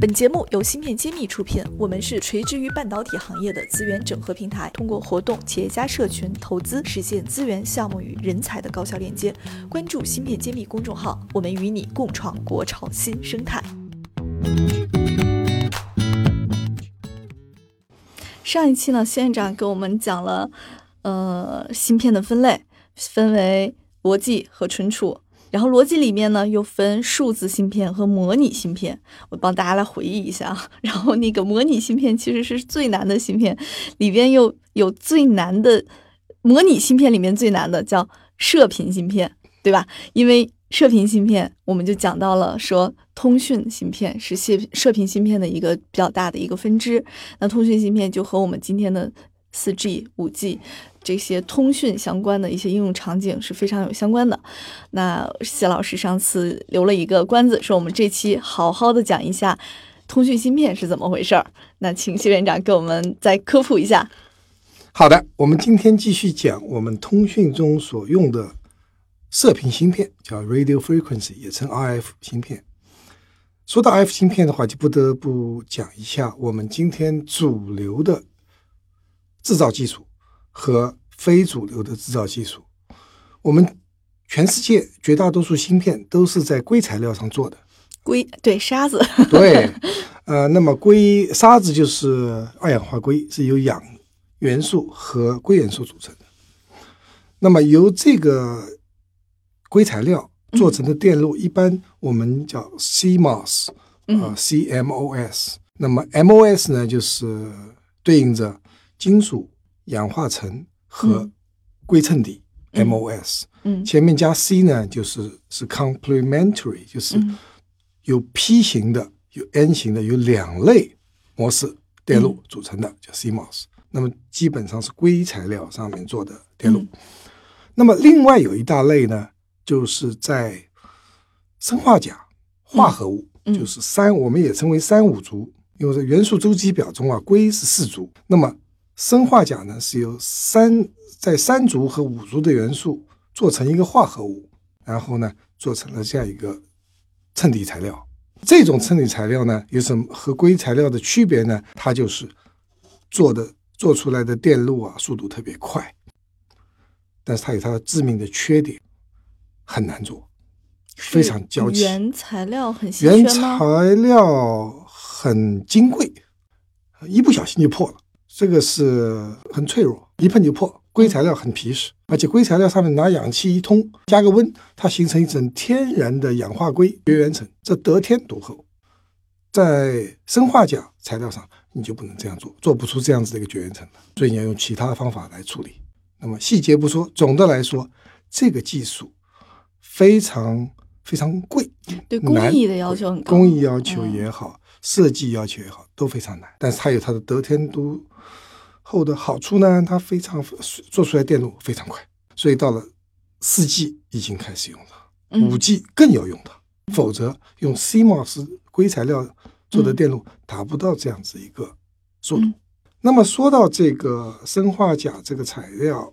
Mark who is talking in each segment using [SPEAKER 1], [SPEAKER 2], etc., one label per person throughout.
[SPEAKER 1] 本节目由芯片揭秘出品，我们是垂直于半导体行业的资源整合平台，通过活动、企业家社群、投资，实现资源、项目与人才的高效链接。关注芯片揭秘公众号，我们与你共创国潮新生态。上一期呢，谢院长给我们讲了，呃，芯片的分类，分为逻辑和存储。然后逻辑里面呢，又分数字芯片和模拟芯片。我帮大家来回忆一下。然后那个模拟芯片其实是最难的芯片，里边又有最难的模拟芯片里面最难的叫射频芯片，对吧？因为射频芯片，我们就讲到了说，通讯芯片是射射频芯片的一个比较大的一个分支。那通讯芯片就和我们今天的四 G、五 G。这些通讯相关的一些应用场景是非常有相关的。那谢老师上次留了一个关子，说我们这期好好的讲一下通讯芯片是怎么回事儿。那请谢院长给我们再科普一下。
[SPEAKER 2] 好的，我们今天继续讲我们通讯中所用的射频芯片，叫 Radio Frequency，也称 RF 芯片。说到 RF 芯片的话，就不得不讲一下我们今天主流的制造技术。和非主流的制造技术，我们全世界绝大多数芯片都是在硅材料上做的。
[SPEAKER 1] 硅对沙子，
[SPEAKER 2] 对，呃，那么硅沙子就是二氧化硅，是由氧元素和硅元素组成的。那么由这个硅材料做成的电路，一般我们叫 CMOS 啊，CMOS。那么 MOS 呢，就是对应着金属。氧化层和硅衬底，MOS，
[SPEAKER 1] 嗯，
[SPEAKER 2] 前面加 C 呢，就是是 complementary，就是有 P 型的，有 N 型的，有两类模式电路组成的，叫 CMOS。那么基本上是硅材料上面做的电路。那么另外有一大类呢，就是在砷化钾化合物，就是三，我们也称为三五族，因为在元素周期表中啊，硅是四族，那么。砷化钾呢，是由三在三族和五族的元素做成一个化合物，然后呢，做成了这样一个衬底材料。这种衬底材料呢，有什么和硅材料的区别呢？它就是做的做出来的电路啊，速度特别快，但是它有它的致命的缺点，很难做，非常娇气。
[SPEAKER 1] 原材料很
[SPEAKER 2] 原材料很金贵，一不小心就破了。这个是很脆弱，一碰就破。硅材料很皮实，而且硅材料上面拿氧气一通，加个温，它形成一层天然的氧化硅绝缘层，这得天独厚。在生化钾材料上，你就不能这样做，做不出这样子的一个绝缘层所以你要用其他方法来处理。那么细节不说，总的来说，这个技术非常非常贵，
[SPEAKER 1] 对工艺的要求很高，
[SPEAKER 2] 工艺要求也好，设计要求也好，都非常难。但是它有它的得天独。厚的好处呢，它非常做出来电路非常快，所以到了四 G 已经开始用它，五 G 更要用它，否则用 CMOS 硅材料做的电路达不到这样子一个速度。那么说到这个砷化钾这个材料，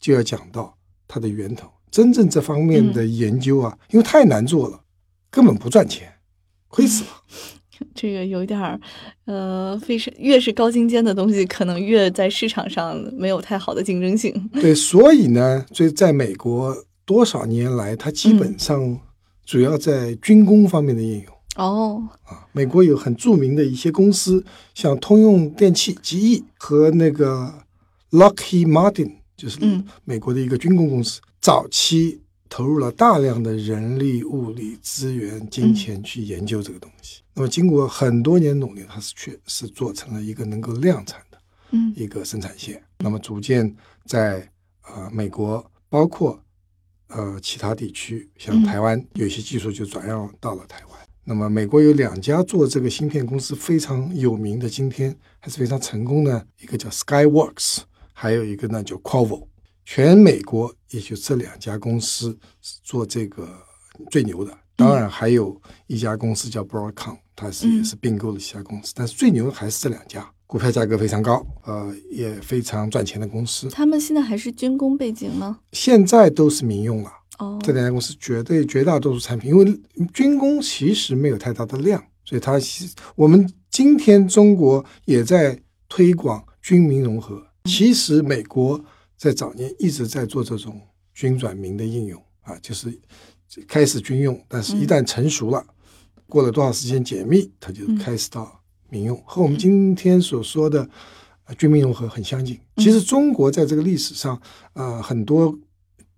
[SPEAKER 2] 就要讲到它的源头。真正这方面的研究啊，因为太难做了，根本不赚钱，亏死了。
[SPEAKER 1] 这个有点儿，呃，非是越是高精尖的东西，可能越在市场上没有太好的竞争性。
[SPEAKER 2] 对，所以呢，所以在美国多少年来，它基本上主要在军工方面的应用。
[SPEAKER 1] 哦，
[SPEAKER 2] 啊，美国有很著名的一些公司，像通用电气、GE 和那个 Lockheed Martin，就是美国的一个军工公司，早期投入了大量的人力、物力、资源、金钱去研究这个东西。那么经过很多年努力，它是确是做成了一个能够量产的，
[SPEAKER 1] 嗯，
[SPEAKER 2] 一个生产线。那么逐渐在呃美国，包括呃其他地区，像台湾，有些技术就转让到了台湾。那么美国有两家做这个芯片公司非常有名的，今天还是非常成功的，一个叫 Skyworks，还有一个呢叫 Qualvo。全美国也就这两家公司做这个最牛的。当然还有一家公司叫 Broadcom，它是也是并购了其他公司，但是最牛的还是这两家，股票价格非常高，呃，也非常赚钱的公司。
[SPEAKER 1] 他们现在还是军工背景吗？
[SPEAKER 2] 现在都是民用了。
[SPEAKER 1] 哦，
[SPEAKER 2] 这两家公司绝对绝大多数产品，因为军工其实没有太大的量，所以它我们今天中国也在推广军民融合。其实美国在早年一直在做这种军转民的应用啊，就是开始军用，但是一旦成熟了，过了多少时间解密，它就开始到民用，和我们今天所说的军民融合很相近。其实中国在这个历史上，呃，很多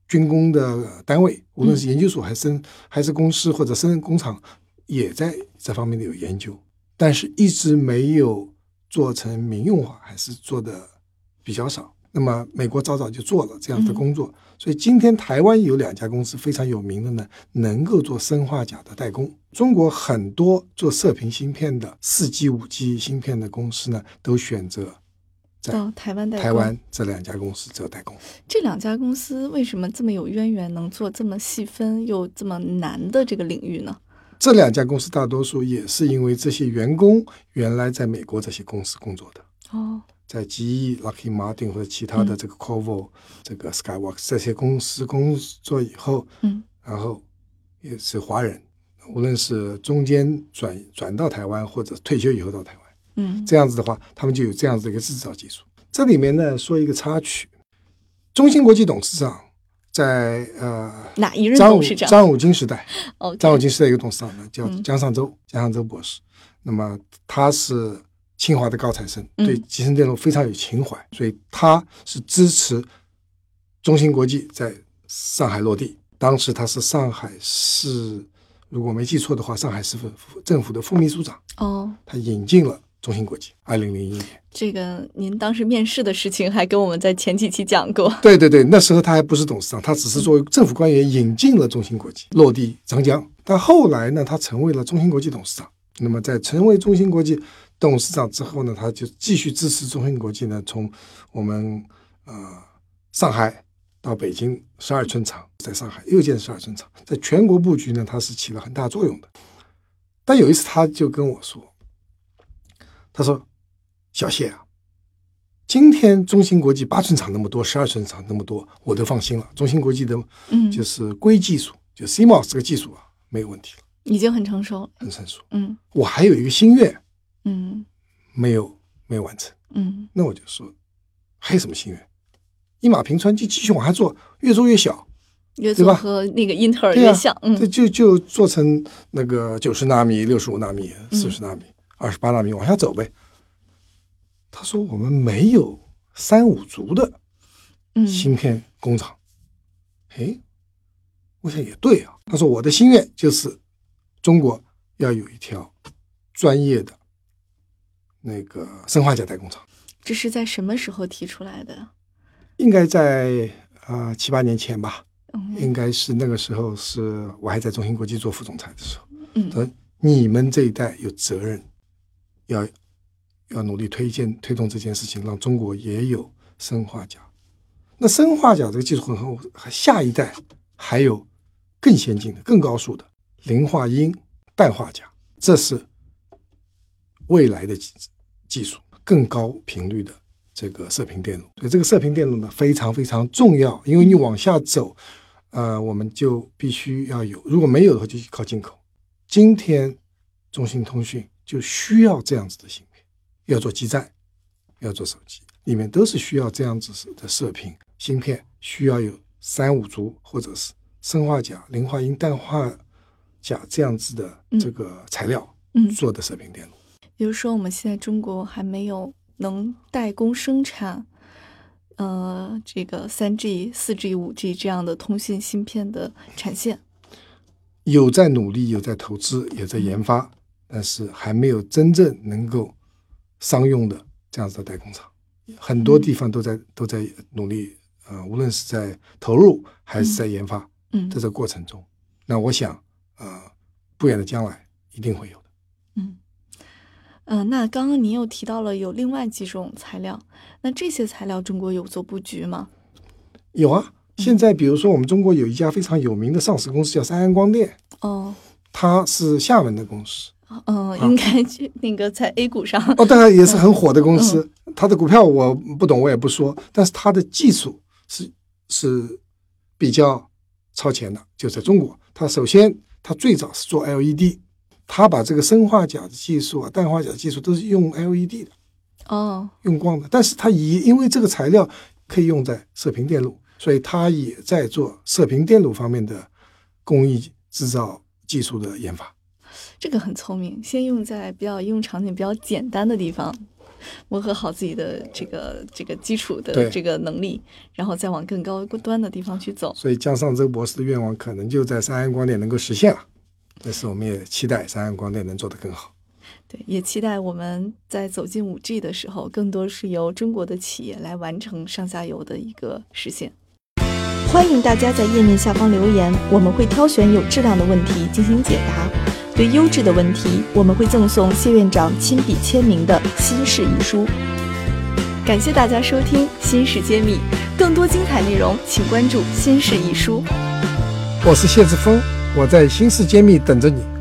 [SPEAKER 2] 军工的单位，无论是研究所还是还是公司或者生工厂，也在这方面的有研究，但是一直没有做成民用化，还是做的。比较少，那么美国早早就做了这样的工作，所以今天台湾有两家公司非常有名的呢，能够做生化钾的代工。中国很多做射频芯片的四 G、五 G 芯片的公司呢，都选择
[SPEAKER 1] 在台湾代
[SPEAKER 2] 台湾这两家公司做代工。
[SPEAKER 1] 这两家公司为什么这么有渊源，能做这么细分又这么难的这个领域呢？
[SPEAKER 2] 这两家公司大多数也是因为这些员工原来在美国这些公司工作的
[SPEAKER 1] 哦。
[SPEAKER 2] 在 GE、Lucky Martin 或者其他的这个 c o v o 这个 Skywalk 这些公司工作以后，
[SPEAKER 1] 嗯，
[SPEAKER 2] 然后也是华人，无论是中间转转到台湾或者退休以后到台湾，
[SPEAKER 1] 嗯，
[SPEAKER 2] 这样子的话，他们就有这样子的一个制造技术。这里面呢，说一个插曲，中芯国际董事长在呃
[SPEAKER 1] 哪一任
[SPEAKER 2] 董
[SPEAKER 1] 事长？
[SPEAKER 2] 张武金时代，
[SPEAKER 1] 哦，
[SPEAKER 2] 张武金时代一个董事长呢叫江上洲，江上洲博士，那么他是。清华的高材生对集成电路非常有情怀，所以他是支持中芯国际在上海落地。当时他是上海市，如果没记错的话，上海市政府的副秘书长。
[SPEAKER 1] 哦，
[SPEAKER 2] 他引进了中芯国际。二零零一年，
[SPEAKER 1] 这个您当时面试的事情还跟我们在前几期讲过。
[SPEAKER 2] 对对对，那时候他还不是董事长，他只是作为政府官员引进了中芯国际落地长江。但后来呢，他成为了中芯国际董事长。那么在成为中芯国际。董事长之后呢，他就继续支持中芯国际呢，从我们呃上海到北京十二寸厂，在上海又建十二寸厂，在全国布局呢，它是起了很大作用的。但有一次他就跟我说：“他说小谢啊，今天中芯国际八寸厂那么多，十二寸厂那么多，我都放心了。中芯国际的，
[SPEAKER 1] 嗯，
[SPEAKER 2] 就是硅技术，就 CMOS 这个技术啊，没有问题了，
[SPEAKER 1] 已经很成熟，
[SPEAKER 2] 很成熟。
[SPEAKER 1] 嗯，
[SPEAKER 2] 我还有一个心愿。”
[SPEAKER 1] 嗯，
[SPEAKER 2] 没有没有完成。
[SPEAKER 1] 嗯，
[SPEAKER 2] 那我就说，还有什么心愿？一马平川，就继续往下做，越做越小，
[SPEAKER 1] 越做和那个英特尔越像。嗯，
[SPEAKER 2] 这就就做成那个九十纳米、六十五纳米、四十纳米、二十八纳米往下走呗。他说我们没有三五族的芯片工厂。哎，我想也对啊。他说我的心愿就是中国要有一条专业的。那个生化钾代工厂，
[SPEAKER 1] 这是在什么时候提出来的？
[SPEAKER 2] 应该在啊七八年前吧。
[SPEAKER 1] 嗯，
[SPEAKER 2] 应该是那个时候是我还在中芯国际做副总裁的时候。
[SPEAKER 1] 嗯，
[SPEAKER 2] 说你们这一代有责任，要要努力推荐推动这件事情，让中国也有生化钾。那生化钾这个技术很好，下一代还有更先进的、更高速的磷化铟、氮化钾，这是未来的技技术更高频率的这个射频电路，所以这个射频电路呢非常非常重要，因为你往下走，呃，我们就必须要有，如果没有的话就靠进口。今天中兴通讯就需要这样子的芯片，要做基站，要做手机，里面都是需要这样子的射频芯片，需要有三五族或者是砷化钾、磷化铟、氮化钾这样子的这个材料做的射频电路。
[SPEAKER 1] 比如说，我们现在中国还没有能代工生产，呃，这个三 G、四 G、五 G 这样的通信芯片的产线，
[SPEAKER 2] 有在努力，有在投资，有在研发，但是还没有真正能够商用的这样子的代工厂。很多地方都在都在努力，呃，无论是在投入还是在研发，
[SPEAKER 1] 嗯，
[SPEAKER 2] 在这个过程中，那我想，呃，不远的将来一定会有。
[SPEAKER 1] 嗯，那刚刚您又提到了有另外几种材料，那这些材料中国有做布局吗？
[SPEAKER 2] 有啊，现在比如说我们中国有一家非常有名的上市公司叫三安光电，
[SPEAKER 1] 哦，
[SPEAKER 2] 它是厦门的公司，
[SPEAKER 1] 嗯，应该去那个在 A 股上，
[SPEAKER 2] 哦，当然也是很火的公司，它的股票我不懂，我也不说，但是它的技术是是比较超前的，就在中国，它首先它最早是做 LED。它把这个生化钾的技术啊、氮化钾技术都是用 LED 的
[SPEAKER 1] 哦，
[SPEAKER 2] 用光的，但是他也因为这个材料可以用在射频电路，所以他也在做射频电路方面的工艺制造技术的研发。
[SPEAKER 1] 这个很聪明，先用在比较应用场景比较简单的地方，磨合好自己的这个这个基础的这个能力，然后再往更高端的地方去走。
[SPEAKER 2] 所以江上这个博士的愿望可能就在三安光电能够实现了。但是我们也期待三安光电能做得更好。
[SPEAKER 1] 对，也期待我们在走进五 G 的时候，更多是由中国的企业来完成上下游的一个实现。欢迎大家在页面下方留言，我们会挑选有质量的问题进行解答。对优质的问题，我们会赠送谢院长亲笔签名的新式一书。感谢大家收听《新事揭秘》，更多精彩内容请关注《新事一书》。
[SPEAKER 2] 我是谢志峰，我在新世揭秘等着你。